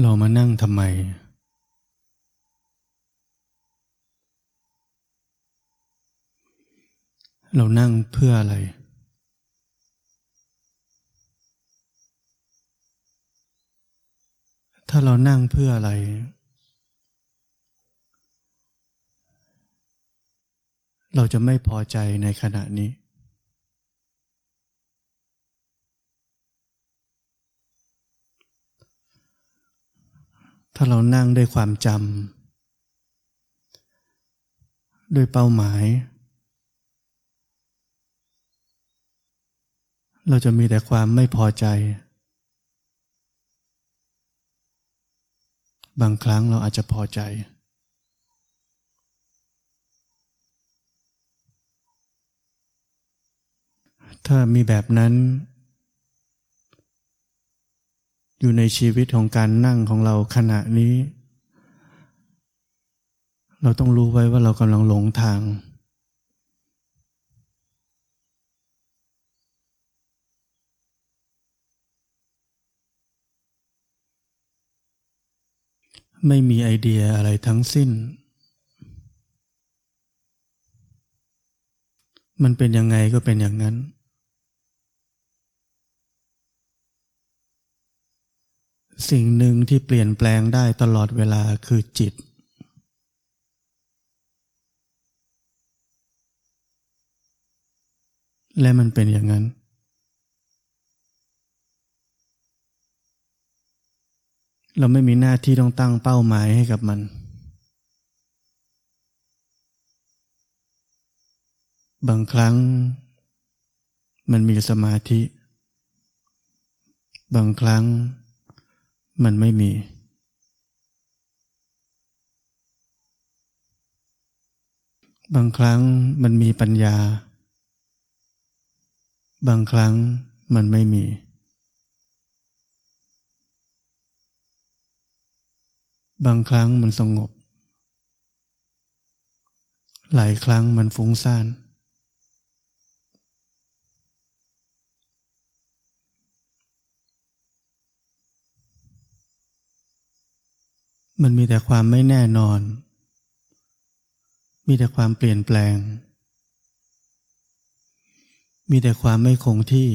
เรามานั่งทำไม เรานั่งเพื่ออะไร ถ้าเรานั่งเพื่ออะไร เราจะไม่พอใจในขณะนี้ ถ้าเรานั่งด้วยความจำด้วยเป้าหมาย เราจะมีแต่ความไม่พอใจ บางครั้งเราอาจจะพอใจ ถ้ามีแบบนั้น อยู่ในชีวิตของการนั่งของเราขณะนี้ เราต้องรู้ไว้ว่าเรากำลังหลงทาง ไม่มีไอเดียอะไรทั้งสิ้น มันเป็นยังไงก็เป็นอย่างนั้น สิ่งหนึ่งที่เปลี่ยนแปลงได้ตลอดเวลาคือจิต และมันเป็นอย่างนั้น เราไม่มีหน้าที่ต้องตั้งเป้าหมายให้กับมัน บางครั้ง มันมีสมาธิ บางครั้ง มันไม่มี บางครั้งมันมีปัญญา บางครั้งมันไม่มี บางครั้งมันสงบ หลายครั้งมันฟุ้งซ่าน มันมีแต่ความไม่แน่นอน มีแต่ความเปลี่ยนแปลง มีแต่ความไม่คงที่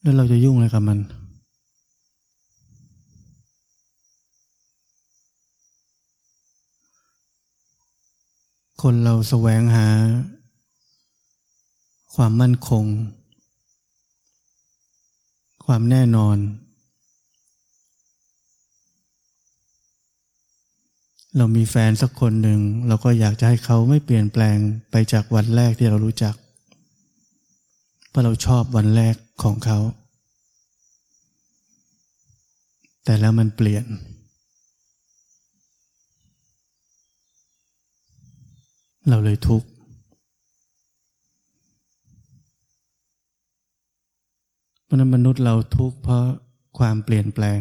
แล้วเราจะยุ่งอะไรกับมันคนเราแสวงหา ความมั่นคง ความแน่นอน เรามีแฟนสักคนหนึ่ง เราก็อยากจะให้เขาไม่เปลี่ยนแปลงไปจากวันแรกที่เรารู้จัก เพราะเราชอบวันแรกของเขา แต่แล้วมันเปลี่ยน เราเลยทุกข์ เพราะนั้นมนุษย์เราทุกข์เพราะความเปลี่ยนแปลง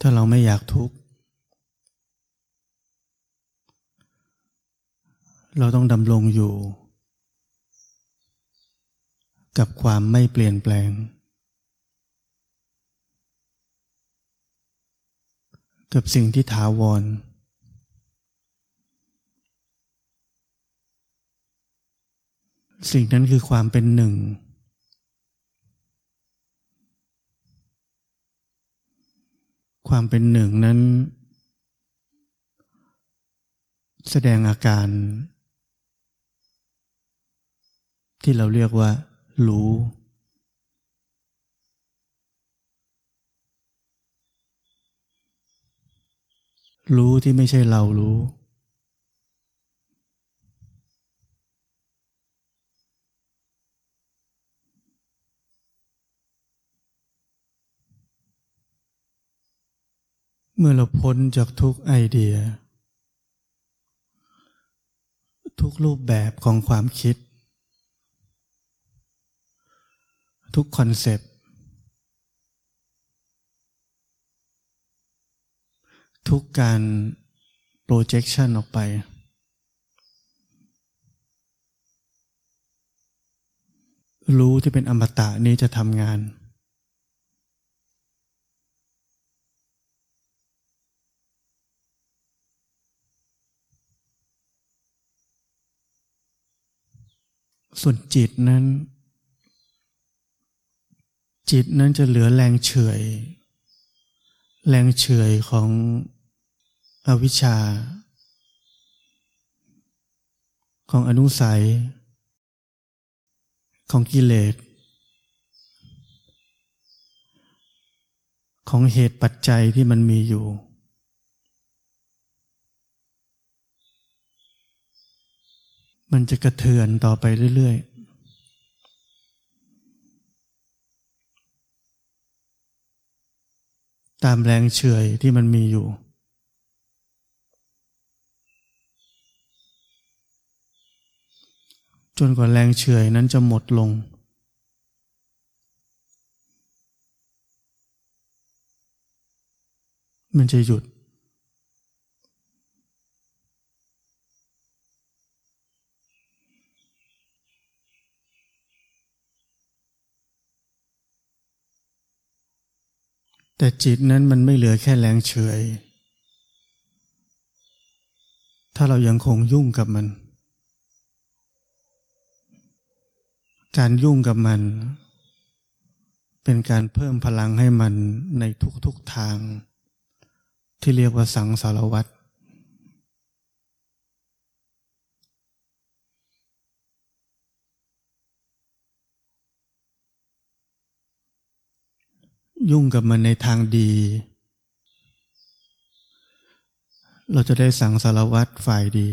ถ้าเราไม่อยากทุกข์ เราต้องดำรงอยู่ กับความไม่เปลี่ยนแปลง กับสิ่งที่ถาวร สิ่งนั้นคือความเป็นหนึ่ง ความเป็นหนึ่งนั้น แสดงอาการ ที่เราเรียกว่า รู้ รู้ที่ไม่ใช่เรารู้ เมื่อเราพ้นจากทุกไอเดีย ทุกรูปแบบของความคิด ทุกคอนเซปต์ทุกการ projection ออกไป รู้ที่เป็นอมตะนี้จะทำงาน ส่วนจิตนั้น จิตนั้นจะเหลือแรงเฉยแรงเฉยของอวิชชา ของอนุสัย ของกิเลสของเหตุปัจจัยที่มันมีอยู่ มันจะกระเทือนต่อไปเรื่อย ๆตามแรงเฉยที่มันมีอยู่ จนกว่าแรงเฉยนั้นจะหมดลง มันจะหยุด แต่จิตนั้นมันไม่เหลือแค่แรงเฉย ถ้าเรายังคงยุ่งกับมัน การยุ่งกับมัน เป็นการเพิ่มพลังให้มันในทุกๆทาง ที่เรียกว่าสังสารวัตร ยุ่งกับมันในทางดี เราจะได้สังสารวัตรฝ่ายดี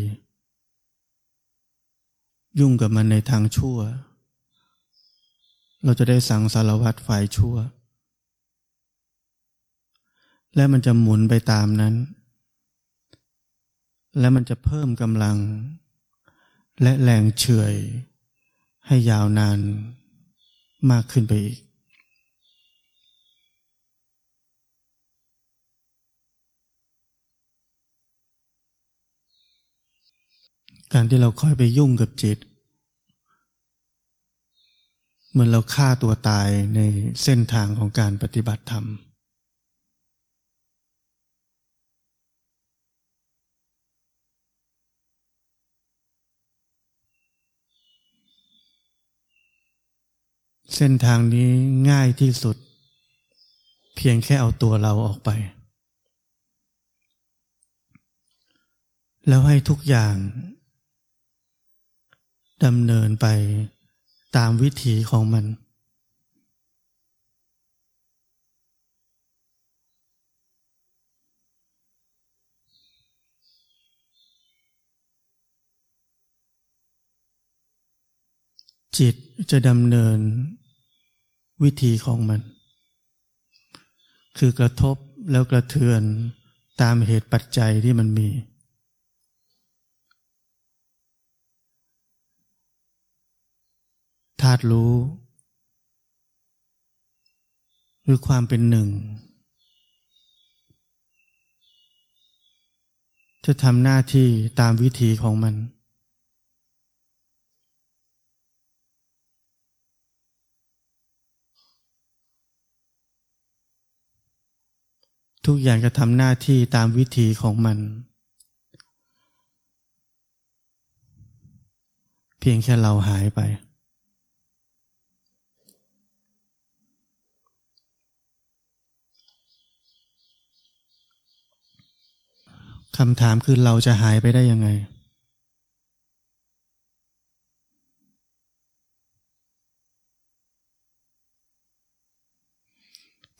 ยุ่งกับมันในทางชั่ว เราจะได้สังสารวัตรฝ่ายชั่ว และมันจะหมุนไปตามนั้น และมันจะเพิ่มกำลัง และแรงเฉยให้ยาวนานมากขึ้นไปอีก การที่เราค่อยไปยุ่งกับจิต เหมือนเราฆ่าตัวตายในเส้นทางของการปฏิบัติธรรม เส้นทางนี้ง่ายที่สุด เพียงแค่เอาตัวเราออกไปแล้วให้ทุกอย่าง ดำเนินไปตามวิถีของมัน จิตจะดำเนินวิธีของมัน คือกระทบแล้วกระเทือนตามเหตุปัจจัยที่มันมี ธาตุรู้หรือความเป็นหนึ่ง จะทำหน้าที่ตามวิธีของมัน ทุกอย่างจะทำหน้าที่ตามวิธีของมัน เพียงแค่เราหายไป คำถามคือเราจะหายไปได้ยังไง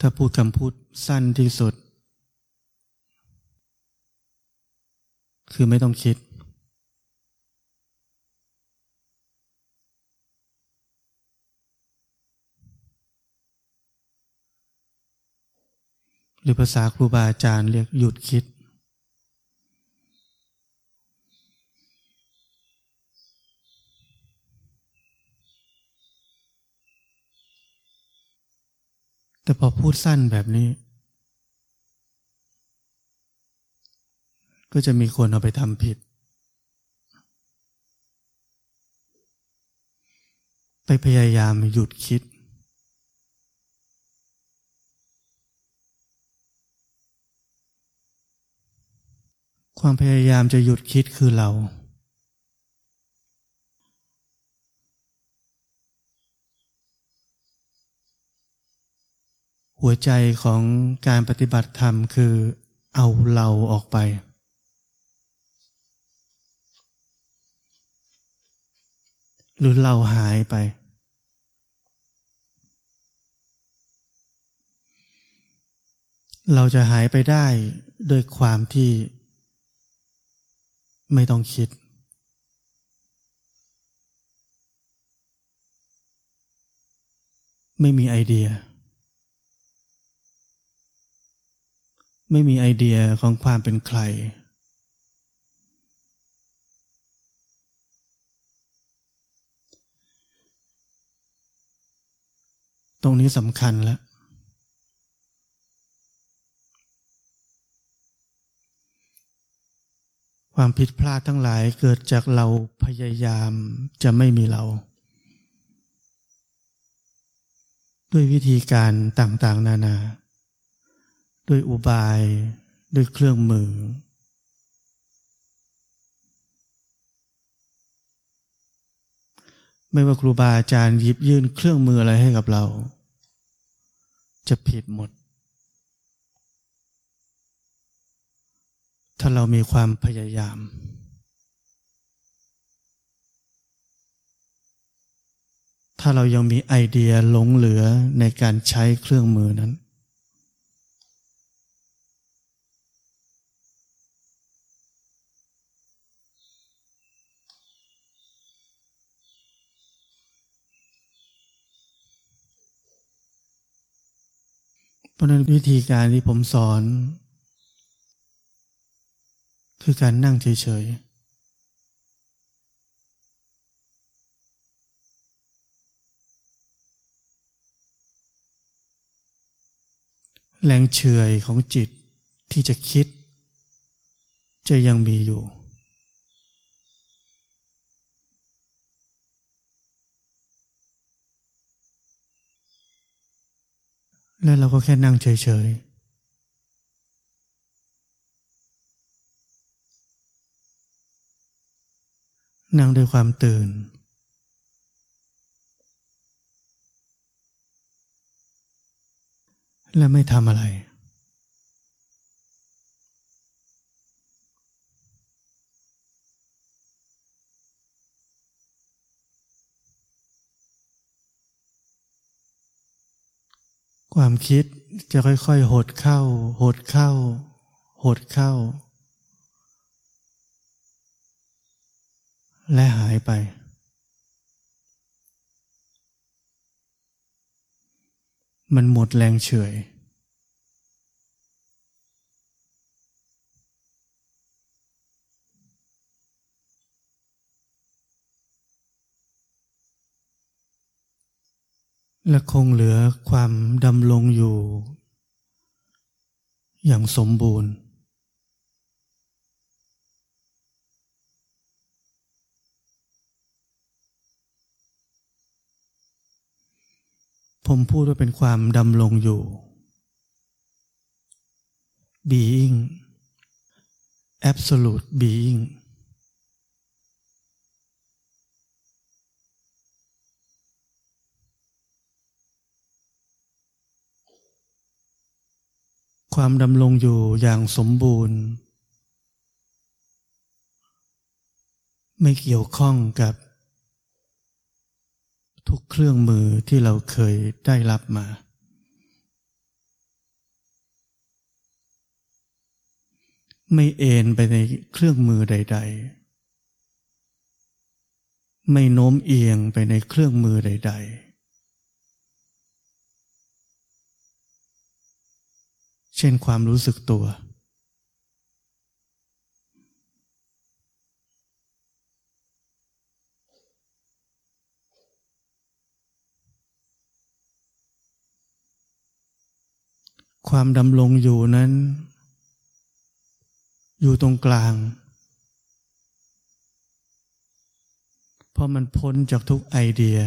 ถ้าพูดคำพูดสั้นที่สุด คือไม่ต้องคิด หรือภาษาครูบาอาจารย์เรียกหยุดคิด แต่พอพูดสั้นแบบนี้ ก็จะมีคนเอาไปทำผิด ไปพยายามหยุดคิด ความพยายามจะหยุดคิดคือเรา หัวใจของการปฏิบัติธรรมคือเอาเราออกไป หรือเราหายไป เราจะหายไปได้โดยความที่ไม่ต้องคิด ไม่มีไอเดีย ไม่มีไอเดียของความเป็นใคร ตรงนี้สำคัญแล้ว ความผิดพลาดทั้งหลายเกิดจากเราพยายามจะไม่มีเรา ด้วยวิธีการต่างๆ นานา ด้วยอุบาย ด้วยเครื่องมือ ไม่ว่าครูบาอาจารย์หยิบยื่นเครื่องมืออะไรให้กับเรา จะผิดหมด ถ้าเรามีความพยายามถ้าเรายังมีไอเดียหลงเหลือในการใช้เครื่องมือนั้น เพราะนั้นวิธีการที่ผมสอน คือการนั่งเฉยๆ แรงเฉยของจิตที่จะคิด จะยังมีอยู่ แล้วเราก็แค่นั่งเฉย ๆนั่งด้วยความตื่น และไม่ทำอะไร ความคิดจะค่อยๆ หดเข้า หดเข้า หดเข้า และหายไป มันหมดแรงเฉย และคงเหลือความดำรงอยู่ อย่างสมบูรณ์ ผมพูดว่าเป็นความดำรงอยู่ being absolute being ความดำรงอยู่อย่างสมบูรณ์ ไม่เกี่ยวข้องกับ ทุกเครื่องมือที่เราเคยได้รับมา ไม่เอ็นไปในเครื่องมือใด ๆ ไม่โน้มเอียงไปในเครื่องมือใด ๆ เช่นความรู้สึกตัว ความดำรงอยู่นั้น อยู่ตรงกลาง เพราะมันพ้นจากทุกไอเดีย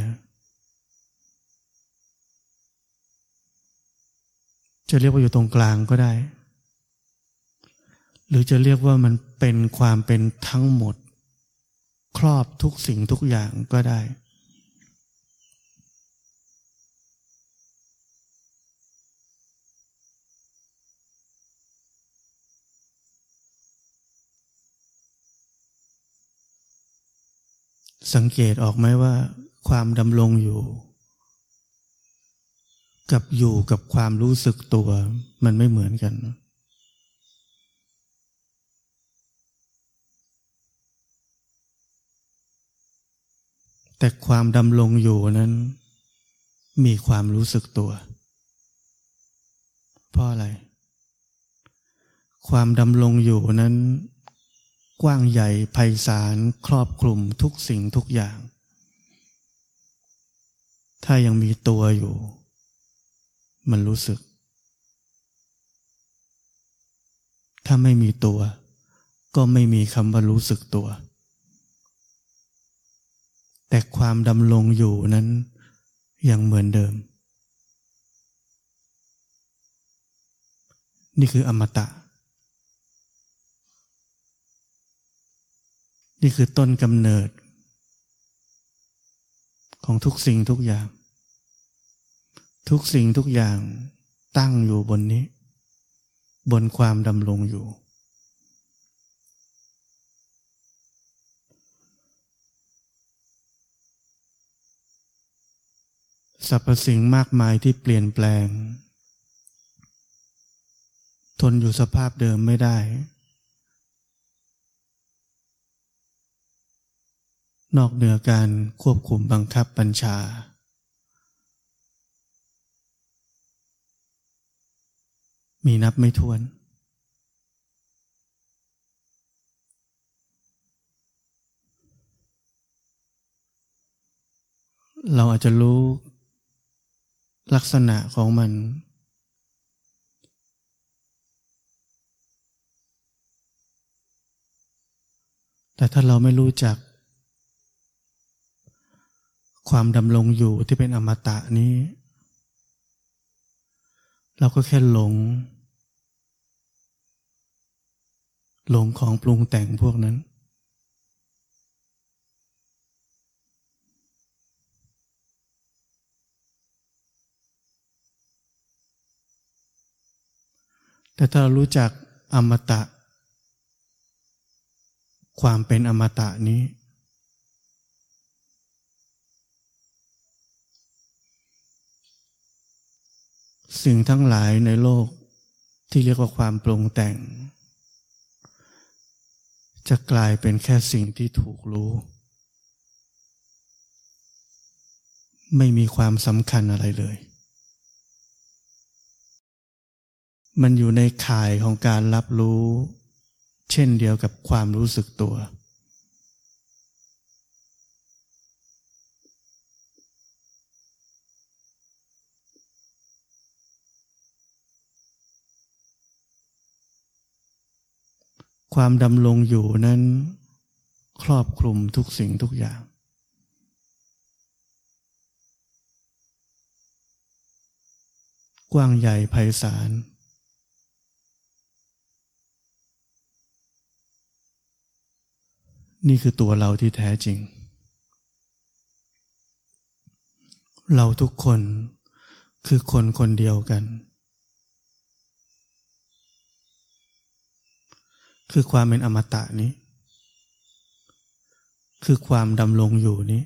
จะเรียกว่าอยู่ตรงกลางก็ได้ หรือจะเรียกว่ามันเป็นความเป็นทั้งหมด ครอบทุกสิ่งทุกอย่างก็ได้ สังเกตออกไหมว่า ความดำรงอยู่ กับอยู่กับความรู้สึกตัวมันไม่เหมือนกัน แต่ความดำรงอยู่นั้น มีความรู้สึกตัว เพราะอะไร ความดำรงอยู่นั้น กว้างใหญ่ไพศาลครอบคลุมทุกสิ่งทุกอย่าง ถ้ายังมีตัวอยู่ มันรู้สึก ถ้าไม่มีตัว ก็ไม่มีคำว่ารู้สึกตัว แต่ความดำรงอยู่นั้นยังเหมือนเดิม นี่คืออมตะ นี่คือต้นกำเนิด ของทุกสิ่งทุกอย่าง ทุกสิ่งทุกอย่างตั้งอยู่บนนี้ บนความดำรงอยู่ สรรพสิ่งมากมายที่เปลี่ยนแปลง ทนอยู่สภาพเดิมไม่ได้ นอกเหนือการควบคุมบังคับบัญชา มีนับไม่ถ้วน เราอาจจะรู้ลักษณะของมัน แต่ถ้าเราไม่รู้จัก ความดำรงอยู่ที่เป็นอมตะนี้ เราก็แค่หลง หลงของปรุงแต่งพวกนั้น แต่ถ้าเรารู้จักอมตะ ความเป็นอมตะนี้ สิ่งทั้งหลายในโลกที่เรียกว่าความปรุงแต่ง จะกลายเป็นแค่สิ่งที่ถูกรู้ ไม่มีความสำคัญอะไรเลย มันอยู่ในข่ายของการรับรู้ เช่นเดียวกับความรู้สึกตัว ความดำรงอยู่นั้นครอบคลุมทุกสิ่งทุกอย่าง กว้างใหญ่ไพศาลนี่คือตัวเราที่แท้จริง เราทุกคนคือคนคนเดียวกัน คือความเป็นอมตะนี้ คือความดำรงอยู่นี้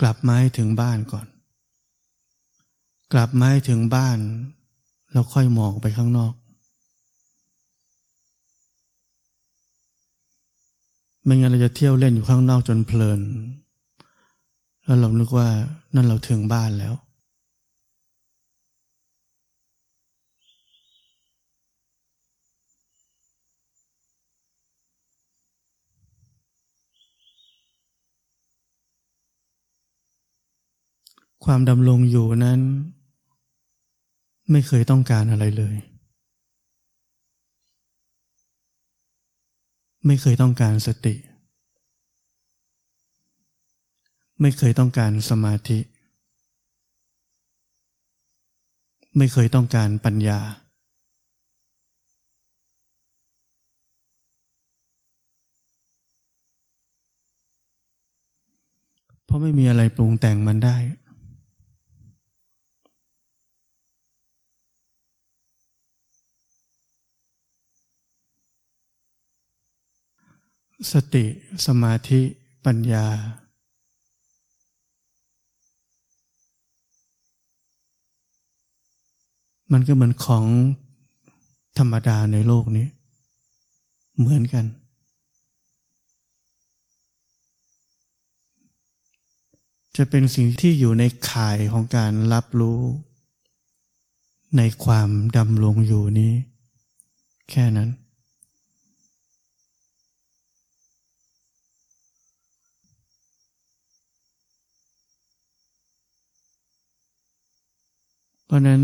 กลับมาให้ถึงบ้านก่อน กลับมาให้ถึงบ้านแล้วค่อยมองไปข้างนอก ไม่งั้นเราจะเที่ยวเล่นอยู่ข้างนอกจนเพลิน แล้วเรานึกว่านั่นเราถึงบ้านแล้ว ความดำรงอยู่นั้น ไม่เคยต้องการอะไรเลย ไม่เคยต้องการสติ ไม่เคยต้องการสมาธิ ไม่เคยต้องการปัญญา เพราะไม่มีอะไรปรุงแต่งมันได้ สติสมาธิปัญญา มันก็เหมือนของธรรมดาในโลกนี้ เหมือนกัน จะเป็นสิ่งที่อยู่ในข่ายของการรับรู้ ในความดำรงอยู่นี้ แค่นั้น เพราะนั้น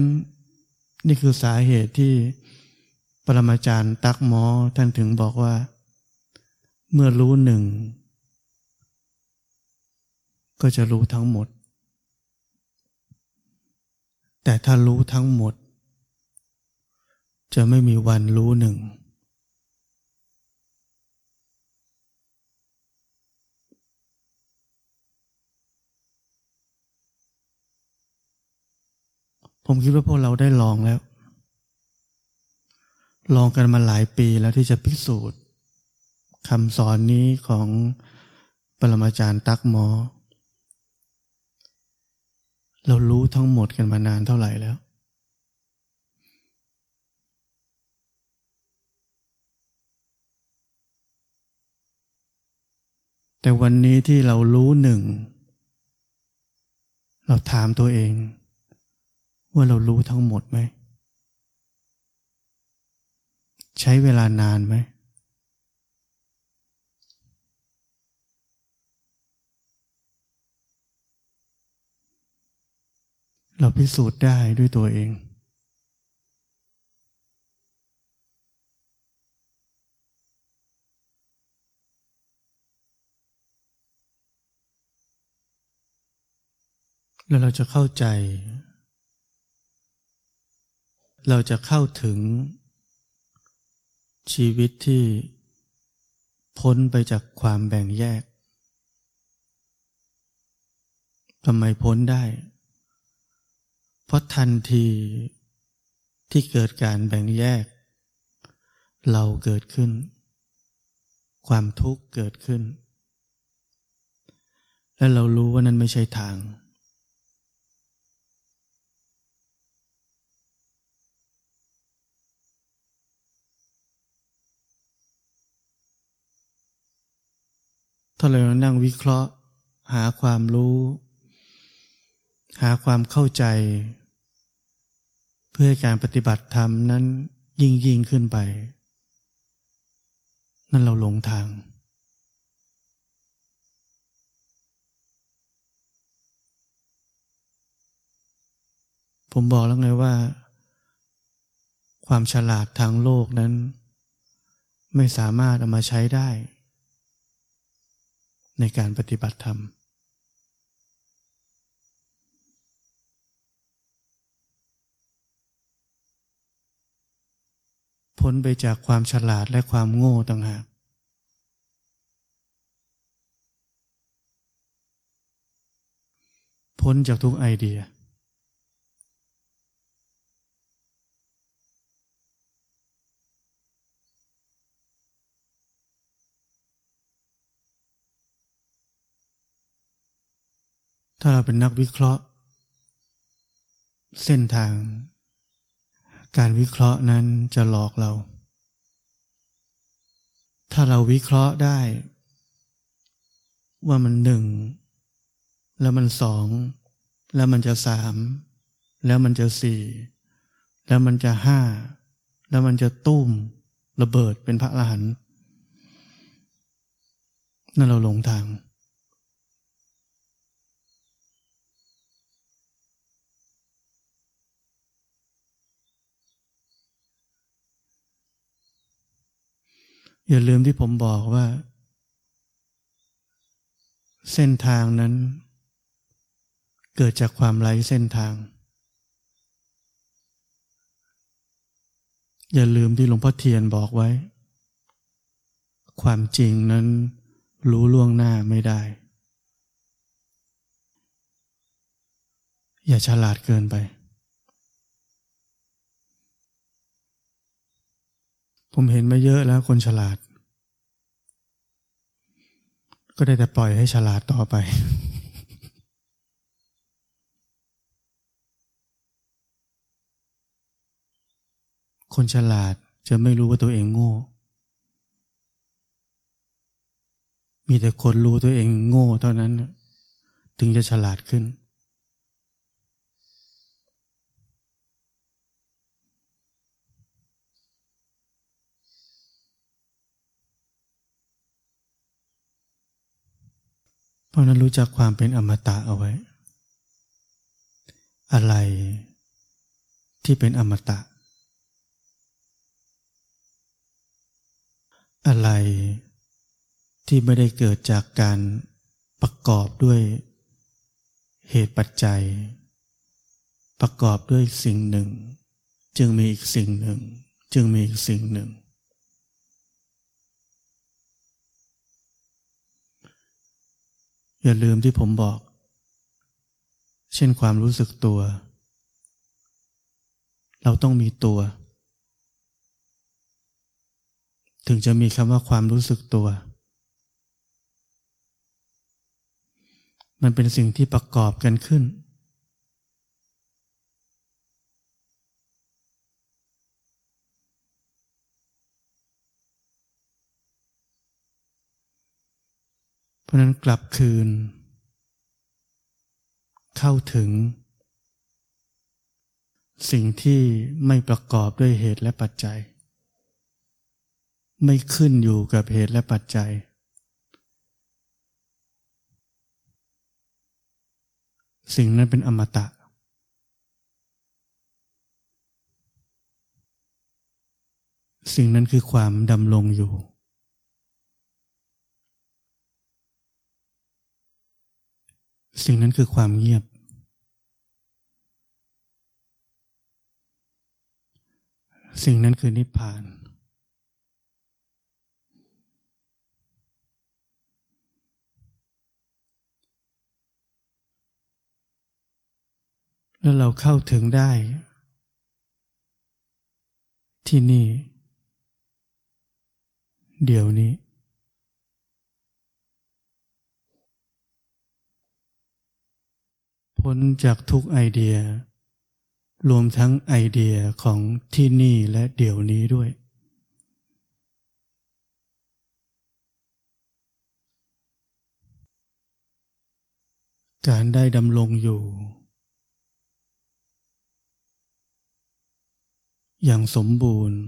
นี่คือสาเหตุที่ปรมาจารย์ตักหมอท่านถึงบอกว่า เมื่อรู้หนึ่ง ก็จะรู้ทั้งหมด แต่ถ้ารู้ทั้งหมด จะไม่มีวันรู้หนึ่ง ผมคิดว่าพวกเราได้ลองแล้ว ลองกันมาหลายปีแล้วที่จะพิสูจน์คำสอนนี้ของปรมาจารย์ตักหมอ เรารู้ทั้งหมดกันมานานเท่าไหร่แล้ว แต่วันนี้ที่เรารู้หนึ่ง เราถามตัวเอง ว่าเรารู้ทั้งหมดไหม ใช้เวลานานไหม เราพิสูจน์ได้ด้วยตัวเอง แล้วเราจะเข้าใจ เราจะเข้าถึงชีวิตที่พ้นไปจากความแบ่งแยก ทำไมพ้นได้ เพราะทันทีที่เกิดการแบ่งแยก เราเกิดขึ้น ความทุกข์เกิดขึ้น และเรารู้ว่านั้นไม่ใช่ทาง ถ้าเรานั่งวิเคราะห์ หาความรู้ หาความเข้าใจ เพื่อการปฏิบัติธรรมนั้นยิ่งยิ่งขึ้นไป นั่นเราหลงทาง ผมบอกแล้วไงว่า ความฉลาดทางโลกนั้น ไม่สามารถเอามาใช้ได้ ในการปฏิบัติธรรม พ้นไปจากความฉลาดและความโง่ต่างหากพ้นจากทุกไอเดีย ถ้าเราเป็นนักวิเคราะห์ เส้นทาง การวิเคราะห์นั้นจะหลอกเรา ถ้าเราวิเคราะห์ได้ ว่ามันหนึ่ง แล้วมันสอง แล้วมันจะสามแล้วมันจะสี่ แล้วมันจะห้า แล้วมันจะตุ้มระเบิดเป็นพระอรหันต์นั่นเราหลงทาง อย่าลืมที่ผมบอกว่า เส้นทางนั้น เกิดจากความไร้เส้นทาง อย่าลืมที่หลวงพ่อเทียนบอกไว้ ความจริงนั้นรู้ล่วงหน้าไม่ได้ อย่าฉลาดเกินไป ผมเห็นมาเยอะแล้วคนฉลาด ก็ได้แต่ปล่อยให้ฉลาดต่อไป คนฉลาดจะไม่รู้ว่าตัวเองโง่ มีแต่คนรู้ตัวเองโง่เท่านั้น ถึงจะฉลาดขึ้น เพราะนั้นรู้จักความเป็นอมตะเอาไว้ อะไรที่เป็นอมตะ อะไรที่ไม่ได้เกิดจากการประกอบด้วยเหตุปัจจัย ประกอบด้วยสิ่งหนึ่ง จึงมีอีกสิ่งหนึ่ง จึงมีอีกสิ่งหนึ่ง อย่าลืมที่ผมบอก เช่นความรู้สึกตัว เราต้องมีตัว ถึงจะมีคำว่าความรู้สึกตัว มันเป็นสิ่งที่ประกอบกันขึ้น เพราะนั้นกลับคืน เข้าถึง สิ่งที่ไม่ประกอบด้วยเหตุและปัจจัย ไม่ขึ้นอยู่กับเหตุและปัจจัย สิ่งนั้นเป็นอมตะสิ่งนั้นคือความดำรงอยู่ สิ่งนั้นคือความเงียบ สิ่งนั้นคือนิพพาน แล้วเราเข้าถึงได้ ที่นี่ เดี๋ยวนี้ พ้นจากทุกไอเดีย รวมทั้งไอเดียของที่นี่และเดี๋ยวนี้ด้วย การได้ดำรงอยู่ อย่างสมบูรณ์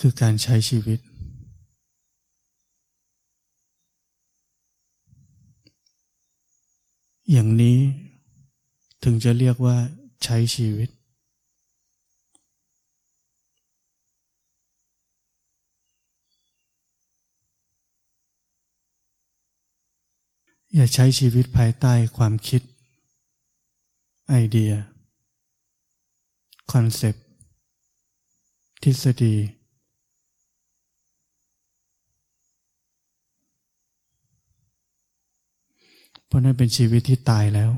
คือการใช้ชีวิต อย่างนี้ถึงจะเรียกว่าใช้ชีวิต อย่าใช้ชีวิตภายใต้ความคิด ไอเดีย คอนเซปต์ทฤษฎี เพราะนั่นเป็นชีวิตที่ตายแล้ว